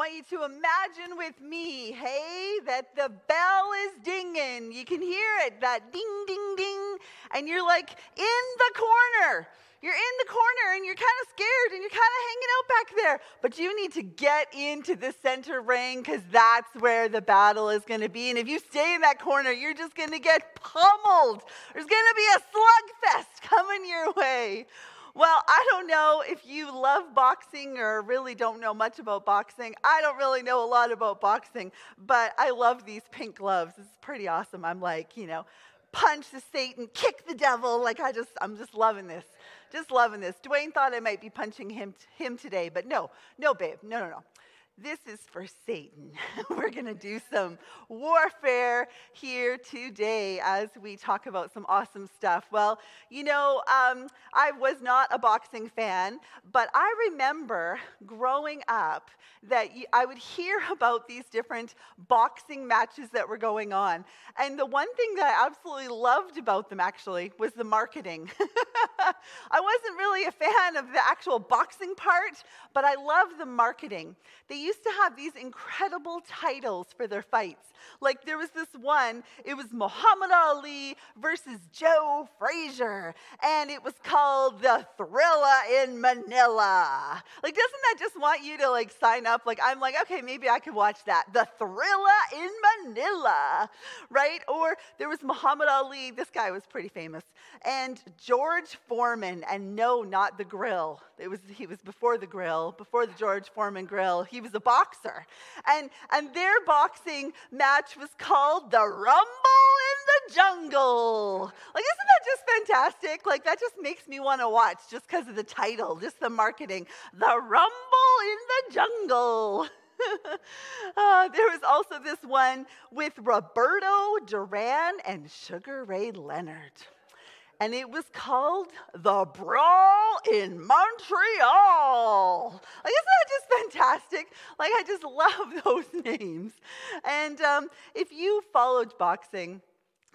want you to imagine with me, hey, that the bell is dinging. You can hear it, that ding, ding, ding. And you're like in the corner. You're in the corner and you're kind of scared and you're kind of hanging out back there. But you need to get into the center ring because that's where the battle is going to be. And if you stay in that corner, you're just going to get pummeled. There's going to be a slugfest coming your way. Well, I don't know if you love boxing or really don't know much about boxing. I don't really know a lot about boxing, but I love these pink gloves. It's pretty awesome. I'm like, you know, punch the Satan, kick the devil. Like I just, I'm just loving this. Just loving this. Dwayne thought I might be punching him, him today, but no, no, babe, no, no, no this is for Satan. We're going to do some warfare here today as we talk about some awesome stuff. Well, you know, um, I was not a boxing fan, but I remember growing up that I would hear about these different boxing matches that were going on. And the one thing that I absolutely loved about them actually was the marketing. I wasn't really a fan of the actual boxing part, but I loved the marketing. They used to have these incredible titles for their fights. Like there was this one, it was Muhammad Ali versus Joe Frazier, and it was called The Thrilla in Manila. Like, doesn't that just want you to like sign up? Like, I'm like, okay, maybe I could watch that. The Thrilla in Manila, right? Or there was Muhammad Ali, this guy was pretty famous, and George Foreman, and no, not the grill. It was he was before the grill, before the George Foreman grill. He was a boxer. And and their boxing match was called the Rumble in the Jungle. Like isn't that just fantastic? Like that just makes me want to watch just because of the title, just the marketing. The Rumble in the Jungle. uh, there was also this one with Roberto Duran and Sugar Ray Leonard and it was called The Brawl in Montreal. Like, isn't that just fantastic? Like, I just love those names. And um, if you followed boxing,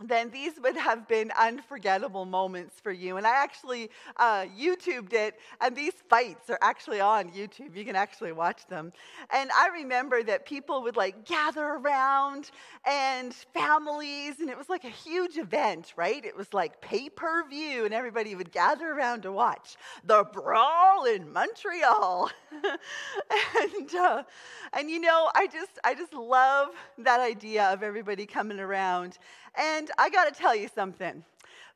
then these would have been unforgettable moments for you. And I actually uh, YouTubed it, and these fights are actually on YouTube. You can actually watch them. And I remember that people would like gather around and families, and it was like a huge event, right? It was like pay per view, and everybody would gather around to watch the brawl in Montreal. and uh, and you know, I just I just love that idea of everybody coming around. And I got to tell you something.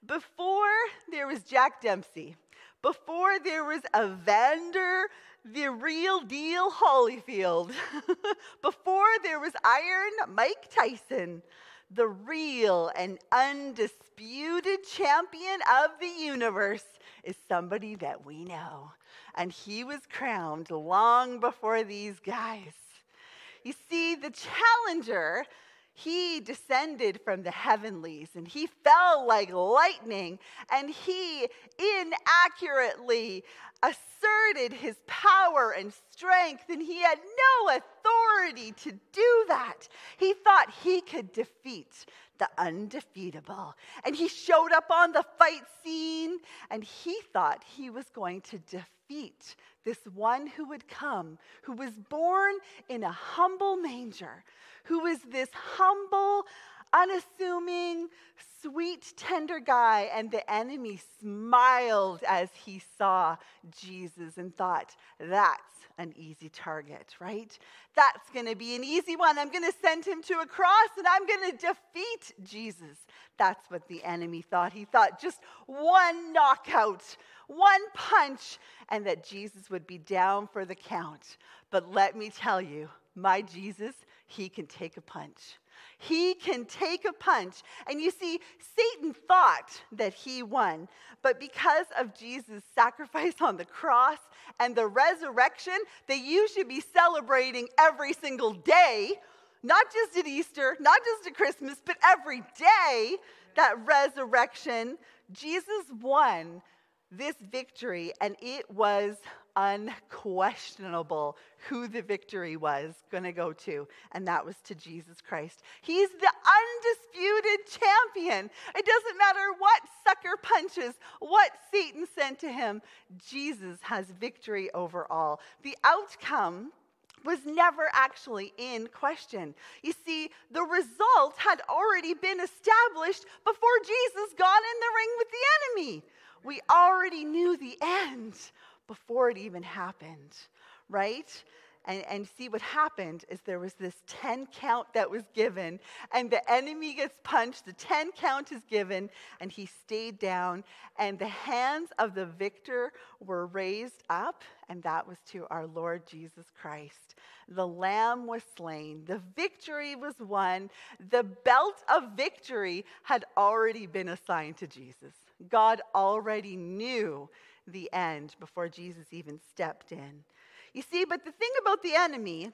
Before there was Jack Dempsey, before there was a Evander, the real deal Holyfield, before there was Iron Mike Tyson, the real and undisputed champion of the universe is somebody that we know. And he was crowned long before these guys. You see, the challenger he descended from the heavenlies and he fell like lightning and he inaccurately asserted his power and strength and he had no authority to do that. He thought he could defeat the undefeatable. And he showed up on the fight scene and he thought he was going to defeat this one who would come, who was born in a humble manger, who was this humble, unassuming, sweet, tender guy. And the enemy smiled as he saw Jesus and thought, that's an easy target, right? That's going to be an easy one. I'm going to send him to a cross and I'm going to defeat Jesus. That's what the enemy thought. He thought just one knockout, one punch, and that Jesus would be down for the count. But let me tell you, my Jesus, he can take a punch. He can take a punch. And you see, Satan thought that he won, but because of Jesus' sacrifice on the cross and the resurrection that you should be celebrating every single day, not just at Easter, not just at Christmas, but every day, that resurrection, Jesus won this victory, and it was unquestionable who the victory was going to go to, and that was to Jesus Christ. He's the undisputed champion. It doesn't matter what sucker punches, what Satan sent to him, Jesus has victory over all. The outcome was never actually in question. You see, the result had already been established before Jesus got in the ring with the enemy. We already knew the end before it even happened, right? and, and see what happened is there was this 10 count that was given, and the enemy gets punched, the 10 count is given, and he stayed down, and the hands of the victor were raised up, and that was to our Lord Jesus Christ. The lamb was slain, the victory was won, the belt of victory had already been assigned to Jesus. God already knew the end before Jesus even stepped in. You see, but the thing about the enemy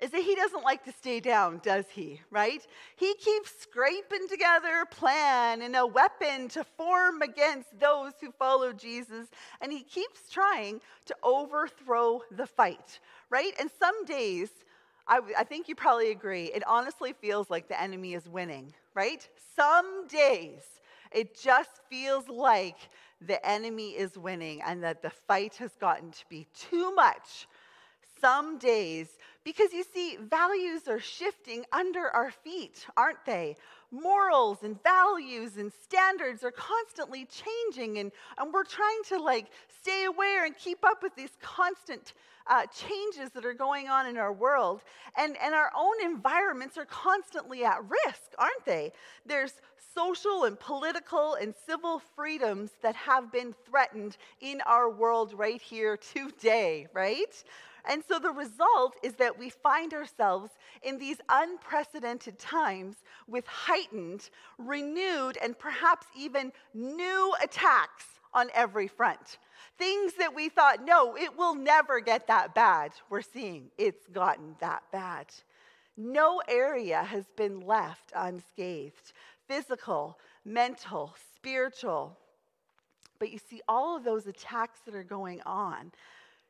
is that he doesn't like to stay down, does he? Right? He keeps scraping together a plan and a weapon to form against those who follow Jesus, and he keeps trying to overthrow the fight, right? And some days, I, I think you probably agree, it honestly feels like the enemy is winning, right? Some days, it just feels like the enemy is winning and that the fight has gotten to be too much some days because you see, values are shifting under our feet, aren't they? Morals and values and standards are constantly changing, and, and we're trying to like stay aware and keep up with these constant uh, changes that are going on in our world. And, and our own environments are constantly at risk, aren't they? There's social and political and civil freedoms that have been threatened in our world right here today, right? And so the result is that we find ourselves in these unprecedented times with heightened, renewed, and perhaps even new attacks on every front. Things that we thought, no, it will never get that bad. We're seeing it's gotten that bad. No area has been left unscathed physical, mental, spiritual. But you see, all of those attacks that are going on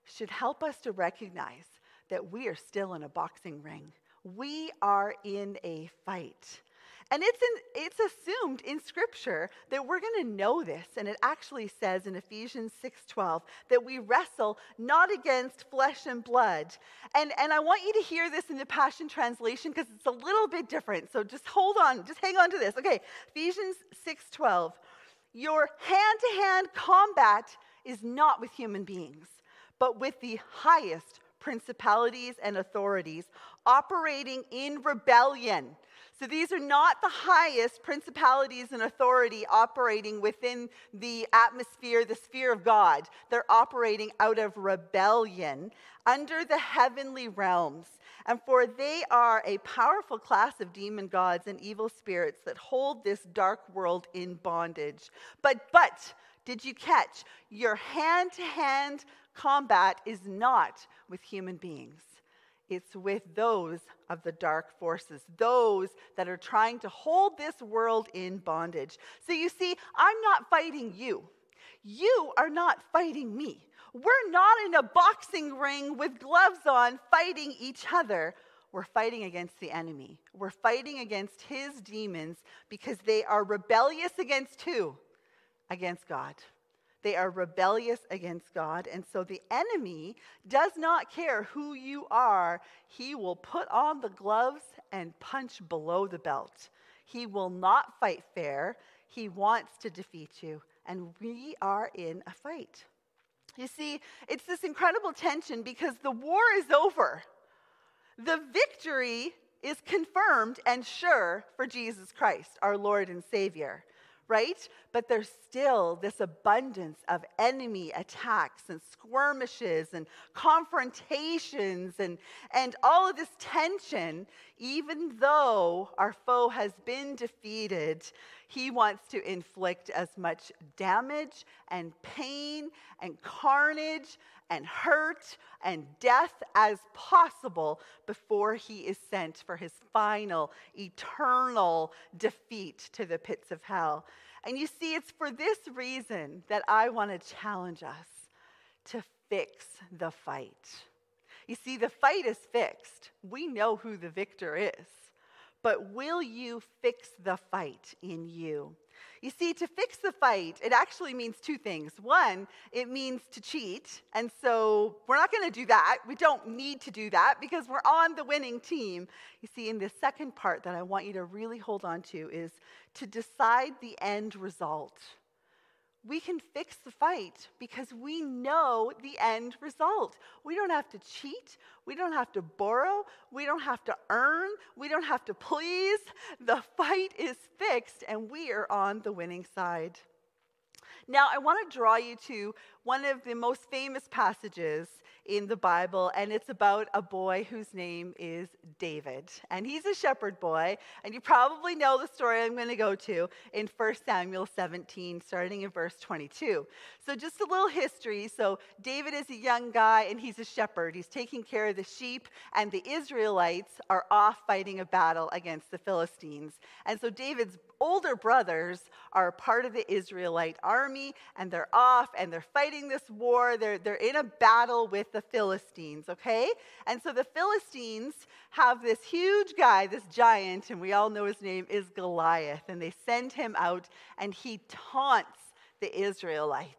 should help us to recognize that we are still in a boxing ring. We are in a fight. And it's, in, it's assumed in Scripture that we're going to know this. And it actually says in Ephesians 6.12 that we wrestle not against flesh and blood. And, and I want you to hear this in the Passion Translation because it's a little bit different. So just hold on, just hang on to this. Okay, Ephesians 6.12. Your hand-to-hand combat is not with human beings, but with the highest principalities and authorities operating in rebellion so these are not the highest principalities and authority operating within the atmosphere, the sphere of God. They're operating out of rebellion under the heavenly realms. And for they are a powerful class of demon gods and evil spirits that hold this dark world in bondage. But, but, did you catch? Your hand to hand combat is not with human beings. It's with those of the dark forces, those that are trying to hold this world in bondage. So you see, I'm not fighting you. You are not fighting me. We're not in a boxing ring with gloves on fighting each other. We're fighting against the enemy. We're fighting against his demons because they are rebellious against who? Against God. They are rebellious against God. And so the enemy does not care who you are. He will put on the gloves and punch below the belt. He will not fight fair. He wants to defeat you. And we are in a fight. You see, it's this incredible tension because the war is over. The victory is confirmed and sure for Jesus Christ, our Lord and Savior right? But there's still this abundance of enemy attacks and skirmishes and confrontations and, and all of this tension. Even though our foe has been defeated, he wants to inflict as much damage and pain and carnage and hurt and death as possible before he is sent for his final eternal defeat to the pits of hell. And you see, it's for this reason that I want to challenge us to fix the fight. You see, the fight is fixed. We know who the victor is. But will you fix the fight in you? You see, to fix the fight, it actually means two things. One, it means to cheat. And so we're not going to do that. We don't need to do that because we're on the winning team. You see, in the second part that I want you to really hold on to is to decide the end result we can fix the fight because we know the end result. We don't have to cheat. We don't have to borrow. We don't have to earn. We don't have to please. The fight is fixed and we are on the winning side. Now, I want to draw you to one of the most famous passages in the Bible, and it's about a boy whose name is David. And he's a shepherd boy, and you probably know the story I'm going to go to in 1 Samuel 17, starting in verse 22. So, just a little history. So, David is a young guy, and he's a shepherd. He's taking care of the sheep, and the Israelites are off fighting a battle against the Philistines. And so, David's older brothers are part of the Israelite army, and they're off and they're fighting this war. They're, they're in a battle with the Philistines, okay? And so the Philistines have this huge guy, this giant, and we all know his name is Goliath, and they send him out, and he taunts the Israelites.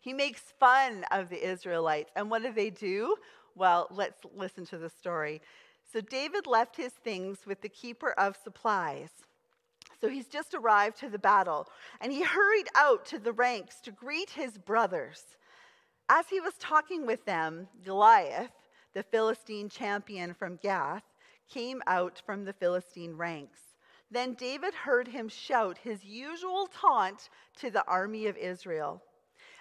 He makes fun of the Israelites. And what do they do? Well, let's listen to the story. So David left his things with the keeper of supplies. So he's just arrived to the battle, and he hurried out to the ranks to greet his brothers. As he was talking with them, Goliath, the Philistine champion from Gath, came out from the Philistine ranks. Then David heard him shout his usual taunt to the army of Israel.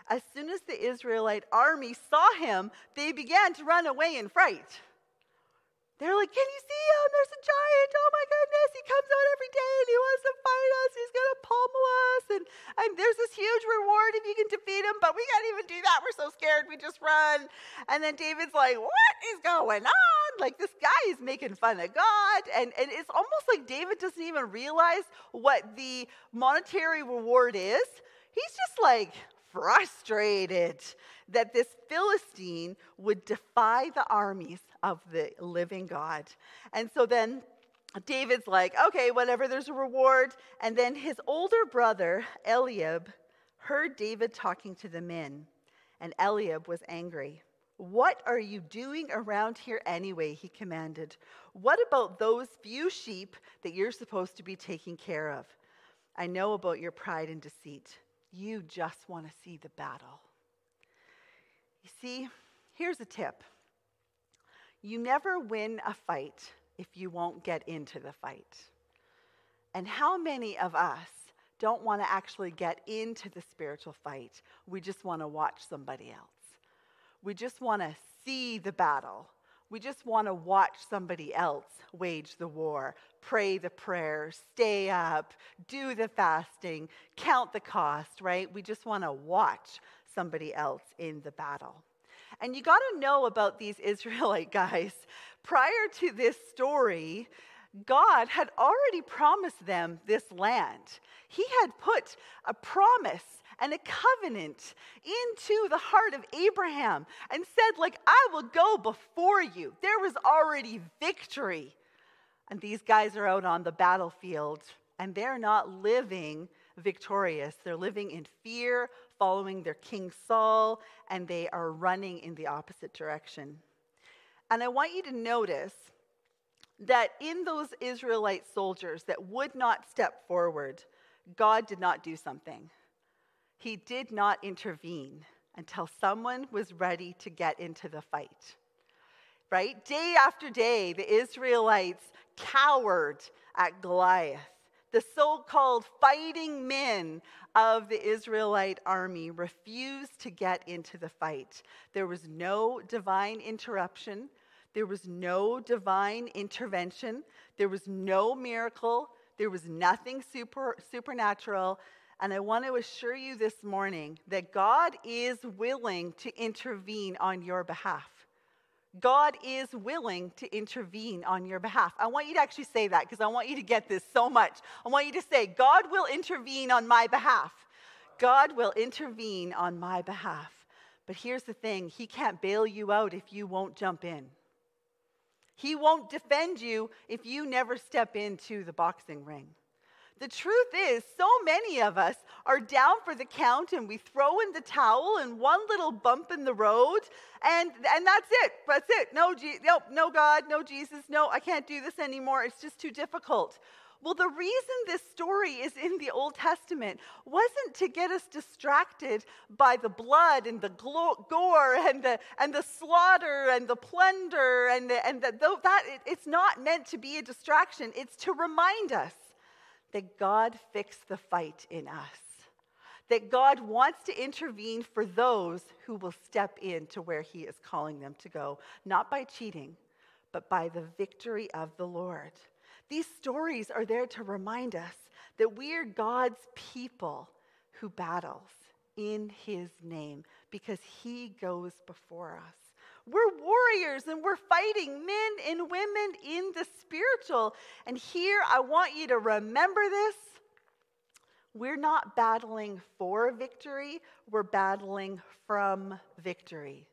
As soon as the Israelite army saw him, they began to run away in fright. They're like, Can you see him? There's a giant. Oh my goodness. He comes out every day and he wants to fight us. He's going to pummel us. And, and there's this huge reward if you can defeat him, but we can't even do that. We're so scared. We just run. And then David's like, What is going on? Like, this guy is making fun of God. And, and it's almost like David doesn't even realize what the monetary reward is. He's just like, frustrated that this Philistine would defy the armies of the living God. And so then David's like, okay, whatever, there's a reward. And then his older brother, Eliab, heard David talking to the men, and Eliab was angry. What are you doing around here anyway? He commanded. What about those few sheep that you're supposed to be taking care of? I know about your pride and deceit. You just want to see the battle. You see, here's a tip you never win a fight if you won't get into the fight. And how many of us don't want to actually get into the spiritual fight? We just want to watch somebody else. We just want to see the battle. We just want to watch somebody else wage the war, pray the prayers, stay up, do the fasting, count the cost, right? We just want to watch somebody else in the battle. And you got to know about these Israelite guys. Prior to this story, God had already promised them this land. He had put a promise and a covenant into the heart of Abraham and said like I will go before you. There was already victory. And these guys are out on the battlefield and they're not living victorious. They're living in fear, following their king Saul, and they are running in the opposite direction. And I want you to notice that in those Israelite soldiers that would not step forward, God did not do something. He did not intervene until someone was ready to get into the fight. Right? Day after day, the Israelites cowered at Goliath the so called fighting men of the Israelite army refused to get into the fight. There was no divine interruption, there was no divine intervention, there was no miracle, there was nothing super, supernatural. And I want to assure you this morning that God is willing to intervene on your behalf. God is willing to intervene on your behalf. I want you to actually say that because I want you to get this so much. I want you to say, God will intervene on my behalf. God will intervene on my behalf. But here's the thing He can't bail you out if you won't jump in. He won't defend you if you never step into the boxing ring. The truth is, so many of us are down for the count and we throw in the towel and one little bump in the road and, and that's it. That's it. No, no, no God, no Jesus, no, I can't do this anymore. It's just too difficult. Well, the reason this story is in the Old Testament wasn't to get us distracted by the blood and the gore and the, and the slaughter and the plunder and, the, and the, that. It's not meant to be a distraction. It's to remind us that God fixed the fight in us, that God wants to intervene for those who will step into where He is calling them to go, not by cheating, but by the victory of the Lord. These stories are there to remind us that we are God's people who battles in His name because He goes before us. We're warriors and we're fighting men and women in the spiritual. And here I want you to remember this. We're not battling for victory, we're battling from victory.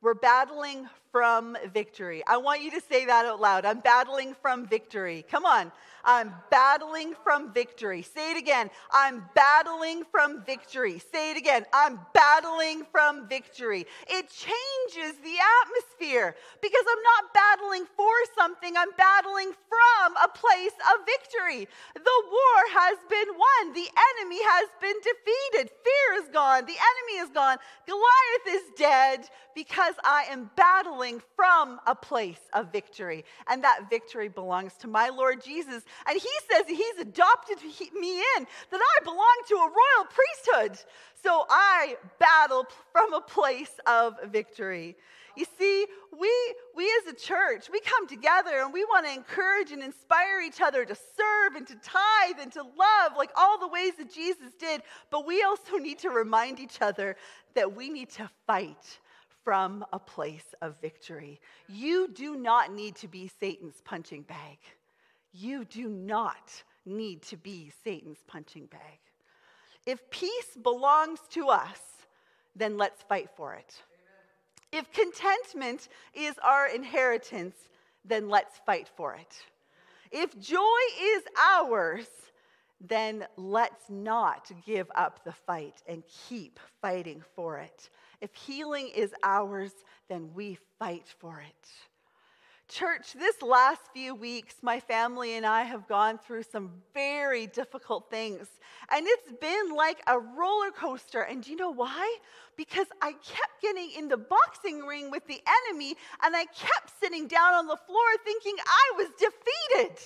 We're battling from victory. I want you to say that out loud. I'm battling from victory. Come on. I'm battling from victory. Say it again. I'm battling from victory. Say it again. I'm battling from victory. It changes the atmosphere because I'm not battling for something, I'm battling from a place of victory. The war has been won, the enemy has been defeated, fear is gone, the enemy is gone, Goliath is dead because I am battling from a place of victory. And that victory belongs to my Lord Jesus. And he says he's adopted me in, that I belong to a royal priesthood. So I battle from a place of victory. You see, we, we as a church, we come together and we want to encourage and inspire each other to serve and to tithe and to love, like all the ways that Jesus did. But we also need to remind each other that we need to fight from a place of victory. You do not need to be Satan's punching bag. You do not need to be Satan's punching bag. If peace belongs to us, then let's fight for it. If contentment is our inheritance, then let's fight for it. If joy is ours, then let's not give up the fight and keep fighting for it. If healing is ours, then we fight for it. Church, this last few weeks, my family and I have gone through some very difficult things. And it's been like a roller coaster. And do you know why? Because I kept getting in the boxing ring with the enemy, and I kept sitting down on the floor thinking I was defeated.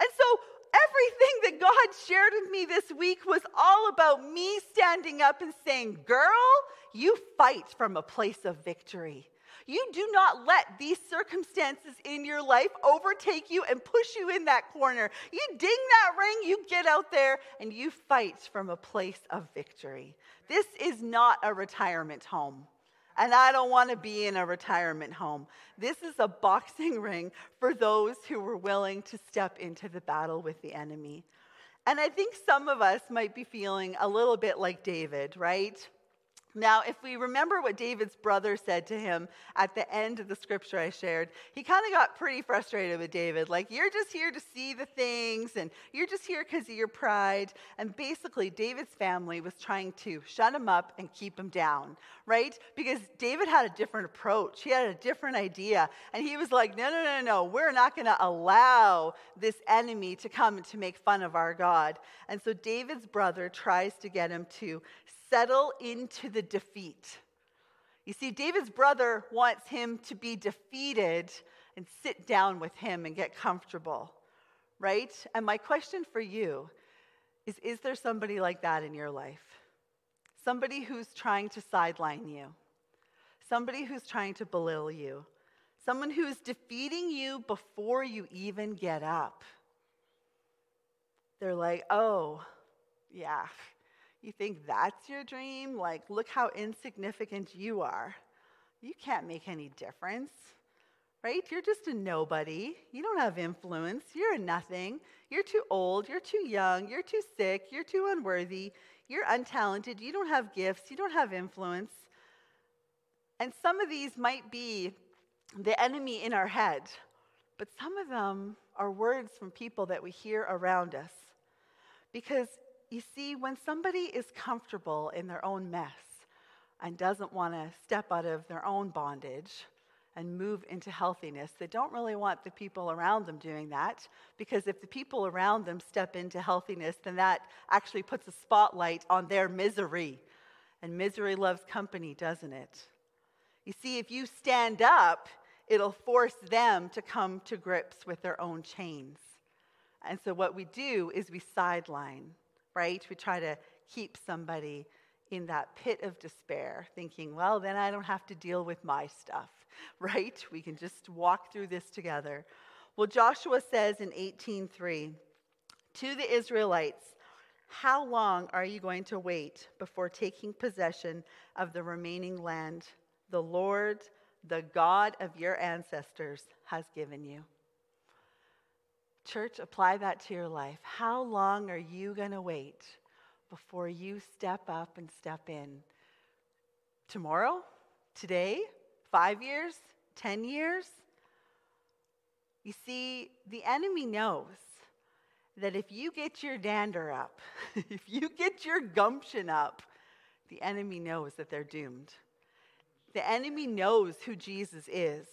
And so everything that God shared with me this week was all about me standing up and saying, Girl, you fight from a place of victory. You do not let these circumstances in your life overtake you and push you in that corner. You ding that ring, you get out there, and you fight from a place of victory. This is not a retirement home. And I don't want to be in a retirement home. This is a boxing ring for those who were willing to step into the battle with the enemy. And I think some of us might be feeling a little bit like David, right? Now, if we remember what David's brother said to him at the end of the scripture I shared, he kind of got pretty frustrated with David. Like, you're just here to see the things, and you're just here because of your pride. And basically, David's family was trying to shut him up and keep him down, right? Because David had a different approach, he had a different idea. And he was like, no, no, no, no, we're not going to allow this enemy to come to make fun of our God. And so David's brother tries to get him to settle into the defeat. You see, David's brother wants him to be defeated and sit down with him and get comfortable, right? And my question for you is Is there somebody like that in your life? Somebody who's trying to sideline you, somebody who's trying to belittle you, someone who's defeating you before you even get up. They're like, oh, yeah, you think that's your dream? Like, look how insignificant you are. You can't make any difference, right? You're just a nobody. You don't have influence. You're a nothing. You're too old. You're too young. You're too sick. You're too unworthy. You're untalented. You don't have gifts. You don't have influence. And some of these might be the enemy in our head, but some of them are words from people that we hear around us Because you see, when somebody is comfortable in their own mess and doesn't want to step out of their own bondage and move into healthiness, they don't really want the people around them doing that. Because if the people around them step into healthiness, then that actually puts a spotlight on their misery. And misery loves company, doesn't it? You see, if you stand up, it'll force them to come to grips with their own chains. And so, what we do is we sideline, right? We try to keep somebody in that pit of despair, thinking, well, then I don't have to deal with my stuff, right? We can just walk through this together. Well, Joshua says in 18:3 to the Israelites, "How long are you going to wait before taking possession of the remaining land the Lord, the God of your ancestors, has given you?" Church, apply that to your life. How long are you going to wait before you step up and step in? Tomorrow? Today? Five years? Ten years? You see, the enemy knows that if you get your dander up, if you get your gumption up, the enemy knows that they're doomed. The enemy knows who Jesus is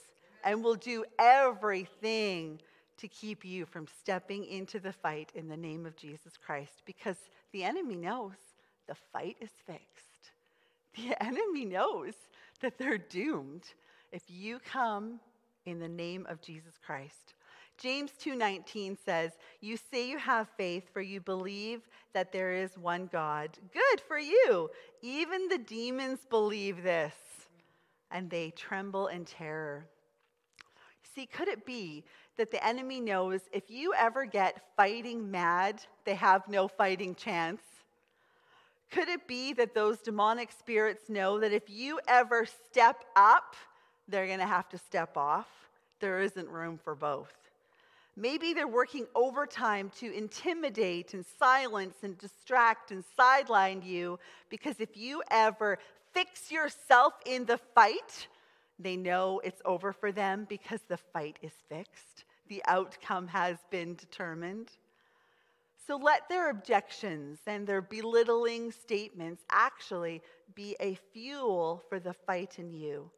and will do everything to keep you from stepping into the fight in the name of Jesus Christ because the enemy knows the fight is fixed. The enemy knows that they're doomed if you come in the name of Jesus Christ. James 2:19 says, "You say you have faith for you believe that there is one God. Good for you. Even the demons believe this and they tremble in terror." See, could it be that the enemy knows if you ever get fighting mad, they have no fighting chance? Could it be that those demonic spirits know that if you ever step up, they're going to have to step off? There isn't room for both. Maybe they're working overtime to intimidate and silence and distract and sideline you because if you ever fix yourself in the fight, they know it's over for them because the fight is fixed, the outcome has been determined. So let their objections and their belittling statements actually be a fuel for the fight in you.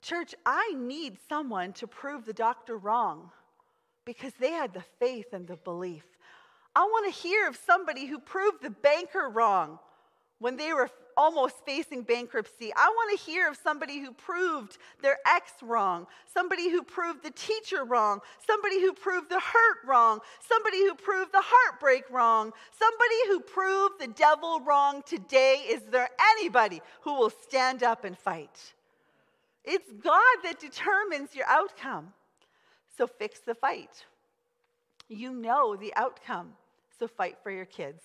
Church, I need someone to prove the doctor wrong because they had the faith and the belief. I want to hear of somebody who proved the banker wrong when they were almost facing bankruptcy. I want to hear of somebody who proved their ex wrong, somebody who proved the teacher wrong, somebody who proved the hurt wrong, somebody who proved the heartbreak wrong, somebody who proved the devil wrong today. Is there anybody who will stand up and fight? It's God that determines your outcome. So fix the fight. You know the outcome, so fight for your kids.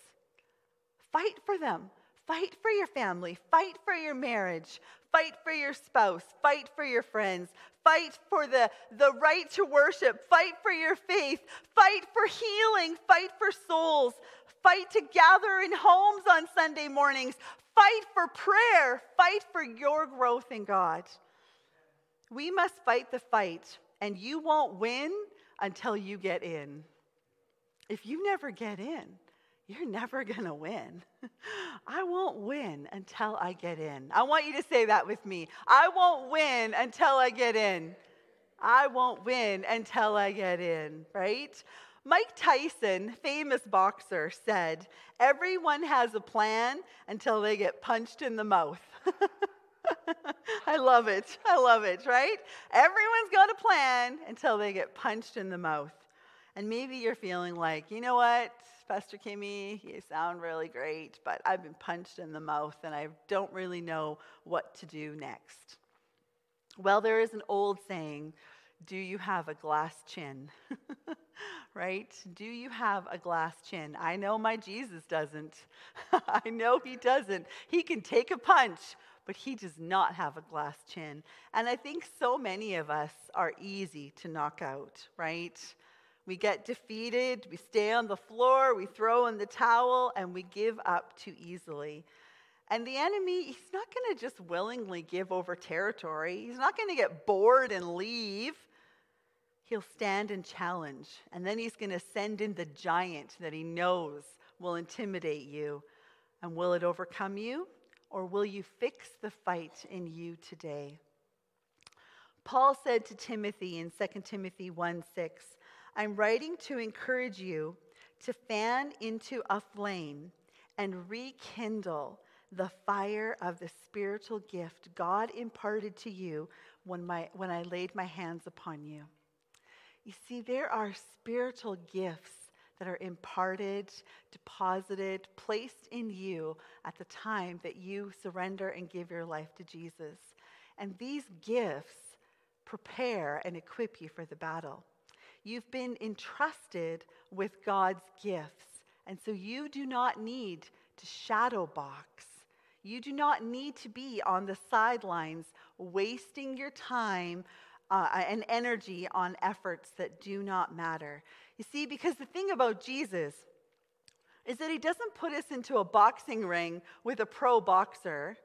Fight for them. Fight for your family, fight for your marriage, fight for your spouse, fight for your friends, fight for the, the right to worship, fight for your faith, fight for healing, fight for souls, fight to gather in homes on Sunday mornings, fight for prayer, fight for your growth in God. We must fight the fight, and you won't win until you get in. If you never get in, you're never going to win. I won't win until I get in. I want you to say that with me. I won't win until I get in. I won't win until I get in, right? Mike Tyson, famous boxer, said, Everyone has a plan until they get punched in the mouth. I love it. I love it, right? Everyone's got a plan until they get punched in the mouth. And maybe you're feeling like, you know what? Pastor Kimmy, you sound really great, but I've been punched in the mouth and I don't really know what to do next. Well, there is an old saying do you have a glass chin? right? Do you have a glass chin? I know my Jesus doesn't. I know he doesn't. He can take a punch, but he does not have a glass chin. And I think so many of us are easy to knock out, right? We get defeated, we stay on the floor, we throw in the towel, and we give up too easily. And the enemy, he's not going to just willingly give over territory. He's not going to get bored and leave. He'll stand and challenge. And then he's going to send in the giant that he knows will intimidate you. And will it overcome you? Or will you fix the fight in you today? Paul said to Timothy in 2 Timothy 1 6, I'm writing to encourage you to fan into a flame and rekindle the fire of the spiritual gift God imparted to you when, my, when I laid my hands upon you. You see, there are spiritual gifts that are imparted, deposited, placed in you at the time that you surrender and give your life to Jesus. And these gifts prepare and equip you for the battle. You've been entrusted with God's gifts, and so you do not need to shadow box. You do not need to be on the sidelines wasting your time uh, and energy on efforts that do not matter. You see, because the thing about Jesus is that he doesn't put us into a boxing ring with a pro boxer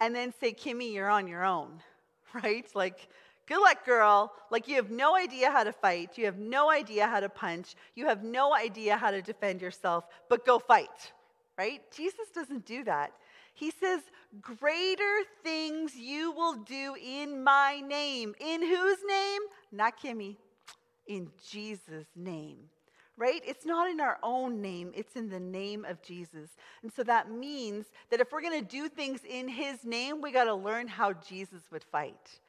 and then say, Kimmy, you're on your own, right? Like, good luck, girl. Like, you have no idea how to fight. You have no idea how to punch. You have no idea how to defend yourself, but go fight, right? Jesus doesn't do that. He says, Greater things you will do in my name. In whose name? Not Kimmy. In Jesus' name. Right? It's not in our own name, it's in the name of Jesus. And so that means that if we're going to do things in his name, we got to learn how Jesus would fight.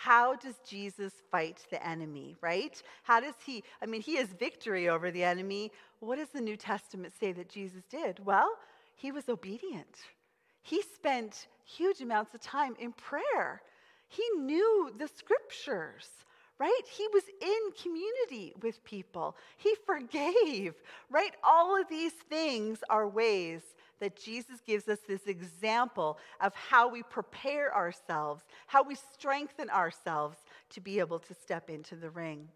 How does Jesus fight the enemy, right? How does he, I mean, he has victory over the enemy. What does the New Testament say that Jesus did? Well, he was obedient he spent huge amounts of time in prayer. He knew the scriptures, right? He was in community with people. He forgave, right? All of these things are ways that Jesus gives us this example of how we prepare ourselves, how we strengthen ourselves to be able to step into the ring.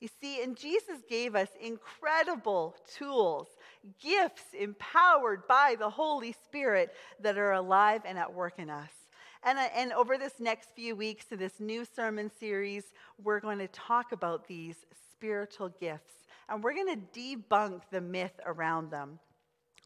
You see, and Jesus gave us incredible tools, gifts empowered by the Holy Spirit that are alive and at work in us. And, uh, and over this next few weeks to this new sermon series, we're going to talk about these spiritual gifts and we're going to debunk the myth around them.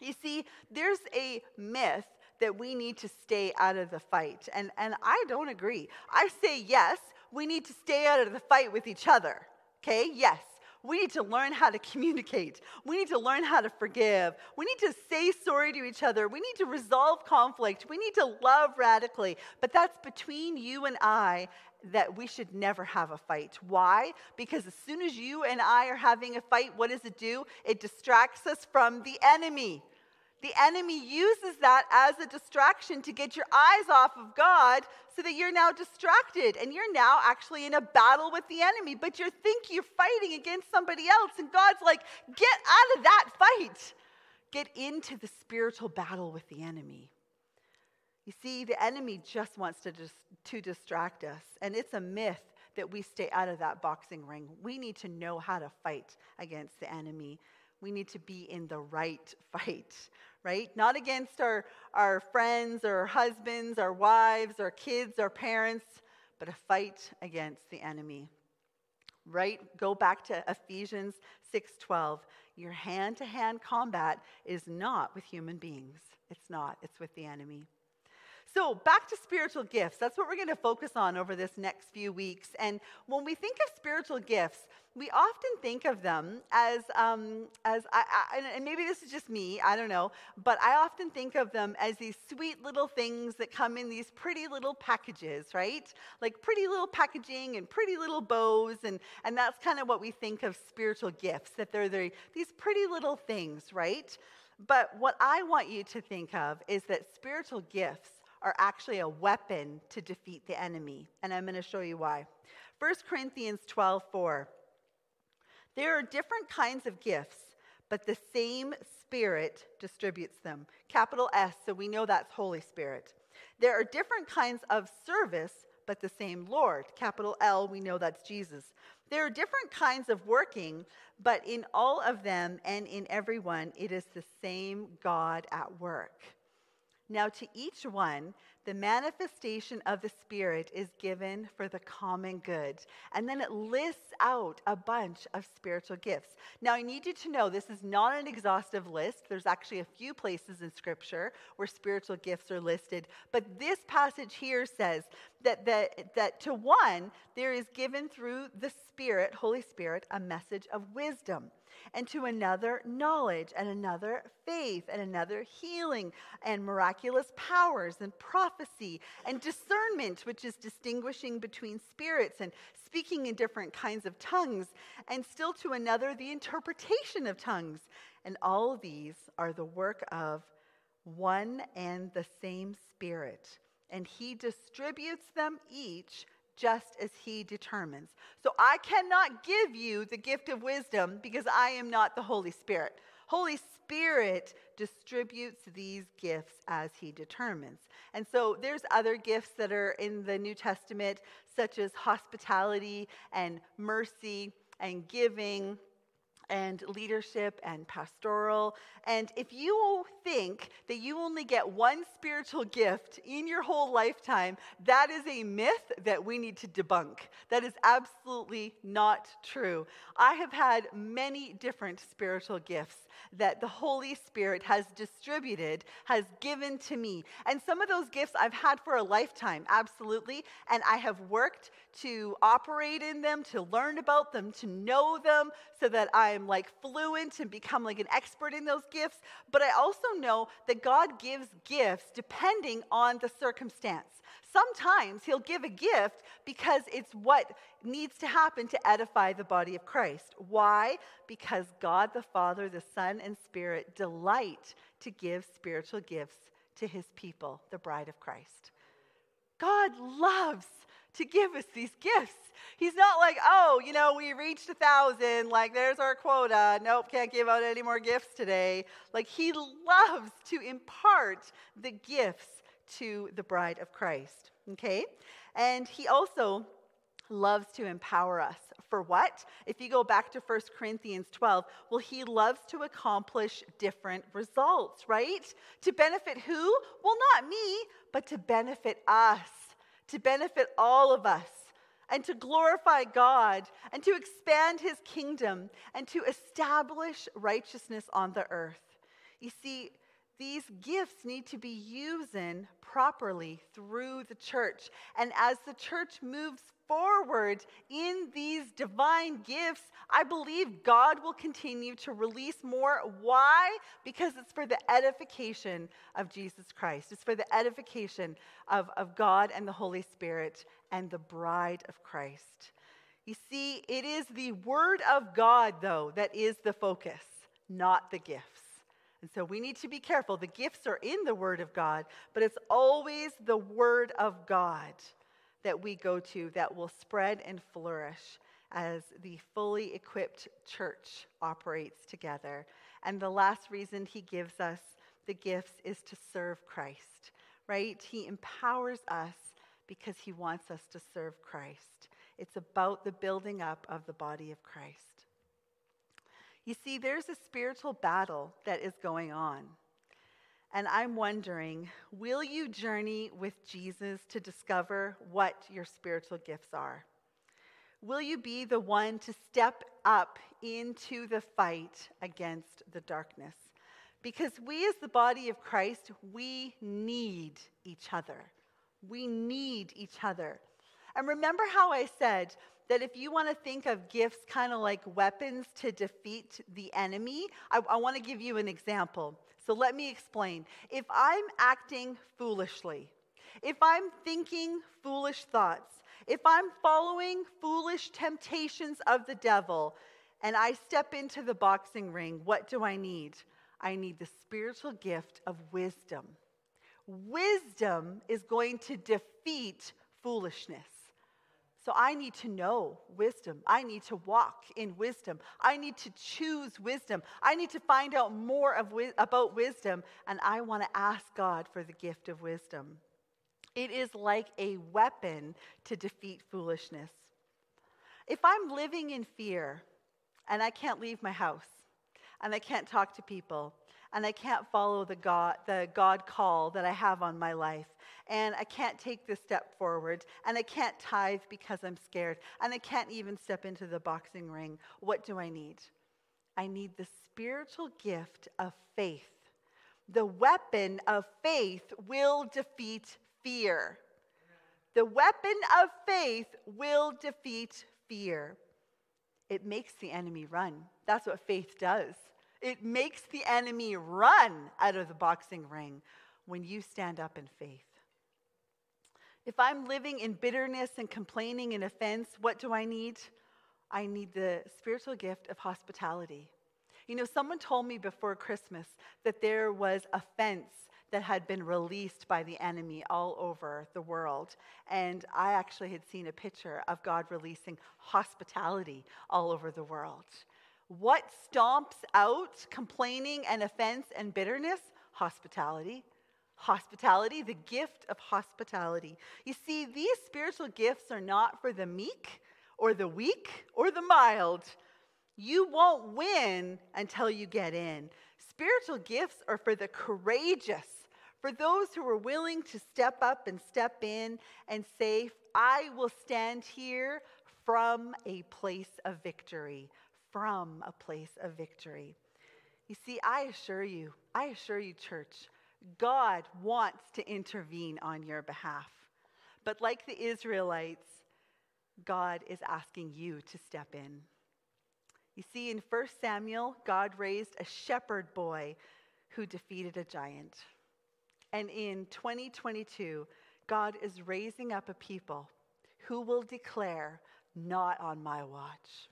You see, there's a myth that we need to stay out of the fight. And, and I don't agree. I say, yes, we need to stay out of the fight with each other. Okay, yes. We need to learn how to communicate. We need to learn how to forgive. We need to say sorry to each other. We need to resolve conflict. We need to love radically. But that's between you and I that we should never have a fight. Why? Because as soon as you and I are having a fight, what does it do? It distracts us from the enemy. The enemy uses that as a distraction to get your eyes off of God so that you're now distracted and you're now actually in a battle with the enemy, but you think you're fighting against somebody else. And God's like, get out of that fight. Get into the spiritual battle with the enemy. You see, the enemy just wants to, dis- to distract us, and it's a myth that we stay out of that boxing ring. We need to know how to fight against the enemy. We need to be in the right fight, right? Not against our, our friends or our husbands, our wives, our kids, our parents, but a fight against the enemy. Right? Go back to Ephesians 6:12. Your hand-to-hand combat is not with human beings. It's not. It's with the enemy. So, back to spiritual gifts. That's what we're going to focus on over this next few weeks. And when we think of spiritual gifts, we often think of them as, um, as I, I, and maybe this is just me, I don't know, but I often think of them as these sweet little things that come in these pretty little packages, right? Like pretty little packaging and pretty little bows, and, and that's kind of what we think of spiritual gifts, that they're, they're these pretty little things, right? But what I want you to think of is that spiritual gifts are actually a weapon to defeat the enemy. And I'm going to show you why. 1 Corinthians 12 4. There are different kinds of gifts, but the same Spirit distributes them. Capital S, so we know that's Holy Spirit. There are different kinds of service, but the same Lord. Capital L, we know that's Jesus. There are different kinds of working, but in all of them and in everyone, it is the same God at work. Now, to each one, the manifestation of the Spirit is given for the common good. And then it lists out a bunch of spiritual gifts. Now, I need you to know this is not an exhaustive list. There's actually a few places in Scripture where spiritual gifts are listed. But this passage here says that, that, that to one, there is given through the Spirit, Holy Spirit, a message of wisdom and to another knowledge, and another faith, and another healing, and miraculous powers, and prophecy, and discernment, which is distinguishing between spirits and speaking in different kinds of tongues, and still to another the interpretation of tongues. And all these are the work of one and the same Spirit, and He distributes them each just as he determines. So I cannot give you the gift of wisdom because I am not the Holy Spirit. Holy Spirit distributes these gifts as he determines. And so there's other gifts that are in the New Testament, such as hospitality and mercy and giving and leadership and pastoral. And if you think that you only get one spiritual gift in your whole lifetime, that is a myth that we need to debunk. That is absolutely not true. I have had many different spiritual gifts that the Holy Spirit has distributed, has given to me. And some of those gifts I've had for a lifetime, absolutely. And I have worked to operate in them, to learn about them, to know them, so that I'm like fluent and become like an expert in those gifts. But I also know that God gives gifts depending on the circumstance. Sometimes He'll give a gift because it's what needs to happen to edify the body of Christ. Why? Because God the Father, the Son, and Spirit delight to give spiritual gifts to His people, the bride of Christ. God loves to give us these gifts. He's not like, oh, you know, we reached a thousand, like there's our quota. Nope, can't give out any more gifts today. Like he loves to impart the gifts to the bride of Christ. Okay? And he also loves to empower us. For what? If you go back to 1 Corinthians 12, well, he loves to accomplish different results, right? To benefit who? Well, not me, but to benefit us to benefit all of us and to glorify God and to expand his kingdom and to establish righteousness on the earth. You see, these gifts need to be used properly through the church. And as the church moves forward in these divine gifts, I believe God will continue to release more. Why? Because it's for the edification of Jesus Christ, it's for the edification of, of God and the Holy Spirit and the bride of Christ. You see, it is the Word of God, though, that is the focus, not the gifts. And so we need to be careful. The gifts are in the Word of God, but it's always the Word of God that we go to that will spread and flourish as the fully equipped church operates together. And the last reason he gives us the gifts is to serve Christ, right? He empowers us because he wants us to serve Christ. It's about the building up of the body of Christ. You see, there's a spiritual battle that is going on. And I'm wondering will you journey with Jesus to discover what your spiritual gifts are? Will you be the one to step up into the fight against the darkness? Because we, as the body of Christ, we need each other. We need each other. And remember how I said that if you want to think of gifts kind of like weapons to defeat the enemy, I, I want to give you an example. So let me explain. If I'm acting foolishly, if I'm thinking foolish thoughts, if I'm following foolish temptations of the devil, and I step into the boxing ring, what do I need? I need the spiritual gift of wisdom. Wisdom is going to defeat foolishness. So I need to know wisdom. I need to walk in wisdom. I need to choose wisdom. I need to find out more of, about wisdom, and I want to ask God for the gift of wisdom. It is like a weapon to defeat foolishness. If I'm living in fear and I can't leave my house and I can't talk to people and I can't follow the God, the God call that I have on my life, and I can't take this step forward, and I can't tithe because I'm scared, and I can't even step into the boxing ring. What do I need? I need the spiritual gift of faith. The weapon of faith will defeat fear. The weapon of faith will defeat fear. It makes the enemy run. That's what faith does. It makes the enemy run out of the boxing ring when you stand up in faith. If I'm living in bitterness and complaining and offense, what do I need? I need the spiritual gift of hospitality. You know, someone told me before Christmas that there was offense that had been released by the enemy all over the world. And I actually had seen a picture of God releasing hospitality all over the world. What stomps out complaining and offense and bitterness? Hospitality. Hospitality, the gift of hospitality. You see, these spiritual gifts are not for the meek or the weak or the mild. You won't win until you get in. Spiritual gifts are for the courageous, for those who are willing to step up and step in and say, I will stand here from a place of victory, from a place of victory. You see, I assure you, I assure you, church, God wants to intervene on your behalf. But like the Israelites, God is asking you to step in. You see, in 1 Samuel, God raised a shepherd boy who defeated a giant. And in 2022, God is raising up a people who will declare, Not on my watch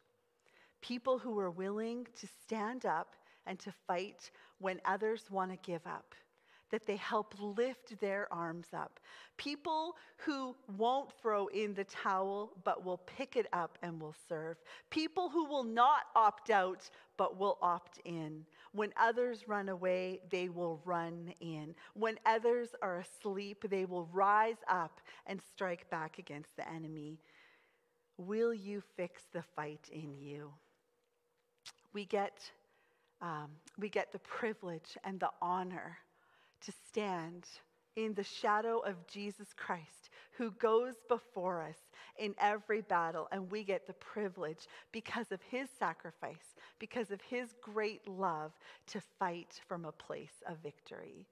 people who are willing to stand up and to fight when others want to give up, that they help lift their arms up. People who won't throw in the towel, but will pick it up and will serve. People who will not opt out, but will opt in. When others run away, they will run in. When others are asleep, they will rise up and strike back against the enemy. Will you fix the fight in you? we get, um, we get the privilege and the honor to stand in the shadow of Jesus Christ, who goes before us in every battle. And we get the privilege, because of his sacrifice, because of his great love, to fight from a place of victory.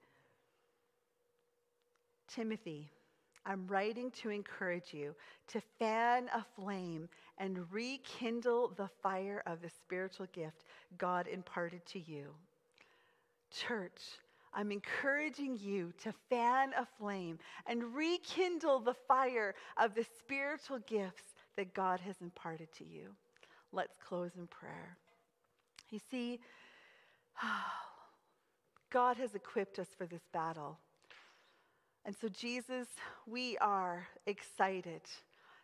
Timothy, I'm writing to encourage you to fan a flame and rekindle the fire of the spiritual gift God imparted to you. Church, I'm encouraging you to fan a flame and rekindle the fire of the spiritual gifts that God has imparted to you. Let's close in prayer. You see, God has equipped us for this battle. And so, Jesus, we are excited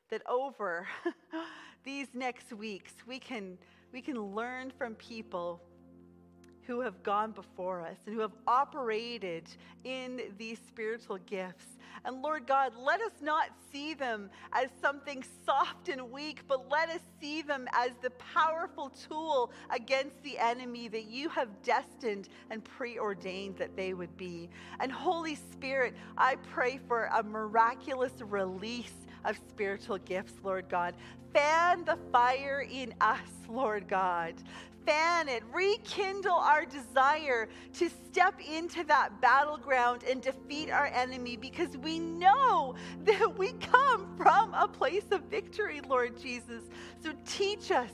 that over these next weeks we can, we can learn from people who have gone before us and who have operated in these spiritual gifts. And Lord God, let us not see them as something soft and weak, but let us see them as the powerful tool against the enemy that you have destined and preordained that they would be. And Holy Spirit, I pray for a miraculous release of spiritual gifts, Lord God. Fan the fire in us, Lord God fan it, rekindle our desire to step into that battleground and defeat our enemy because we know that we come from a place of victory, Lord Jesus. So teach us.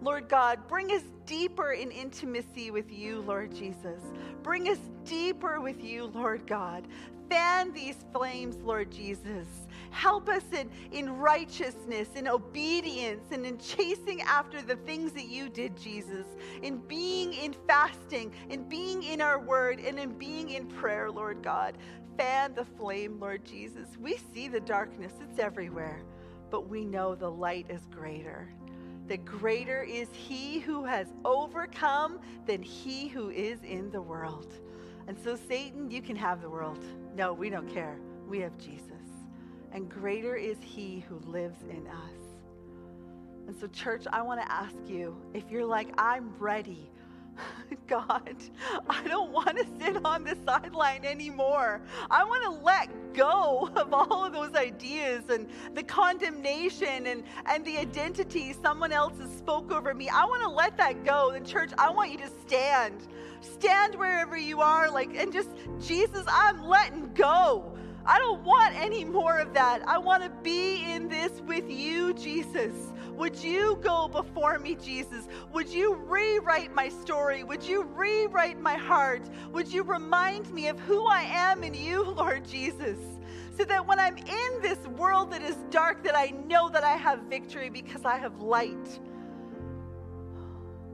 Lord God, bring us deeper in intimacy with you, Lord Jesus. Bring us deeper with you, Lord God. Fan these flames, Lord Jesus. Help us in, in righteousness, in obedience, and in chasing after the things that you did, Jesus, in being in fasting, in being in our word, and in being in prayer, Lord God. Fan the flame, Lord Jesus. We see the darkness, it's everywhere, but we know the light is greater. The greater is he who has overcome than he who is in the world. And so, Satan, you can have the world. No, we don't care. We have Jesus and greater is he who lives in us. And so, church, I want to ask you if you're like, I'm ready. God, I don't want to sit on the sideline anymore. I want to let go of all of those ideas and the condemnation and, and the identity someone else has spoke over me. I want to let that go. The church, I want you to stand. Stand wherever you are, like, and just, Jesus, I'm letting go. I don't want any more of that. I want to be in this with you, Jesus. Would you go before me, Jesus? Would you rewrite my story? Would you rewrite my heart? Would you remind me of who I am in you, Lord Jesus? So that when I'm in this world that is dark, that I know that I have victory because I have light.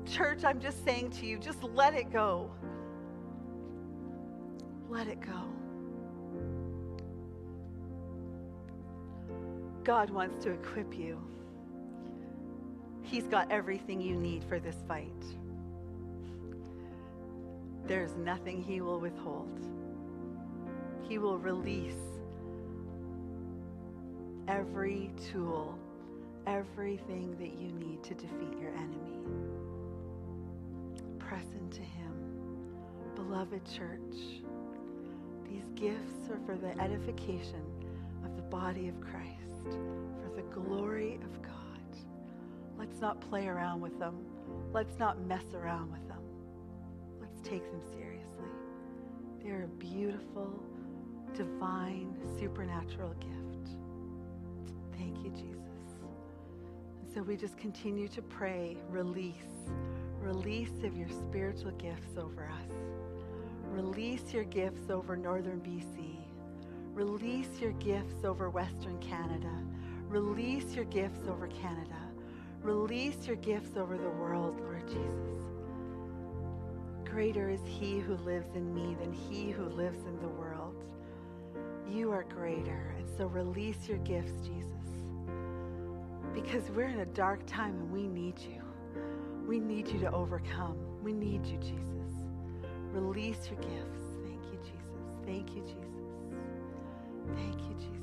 Church, I'm just saying to you, just let it go. Let it go. God wants to equip you. He's got everything you need for this fight. There's nothing He will withhold. He will release every tool, everything that you need to defeat your enemy. Press into Him. Beloved church, these gifts are for the edification of the body of Christ, for the glory of God. Let's not play around with them. Let's not mess around with them. Let's take them seriously. They're a beautiful, divine, supernatural gift. Thank you, Jesus. And so we just continue to pray release, release of your spiritual gifts over us. Release your gifts over northern BC. Release your gifts over Western Canada. Release your gifts over Canada. Release your gifts over the world, Lord Jesus. Greater is He who lives in me than He who lives in the world. You are greater. And so release your gifts, Jesus. Because we're in a dark time and we need you. We need you to overcome. We need you, Jesus. Release your gifts. Thank you, Jesus. Thank you, Jesus. Thank you, Jesus.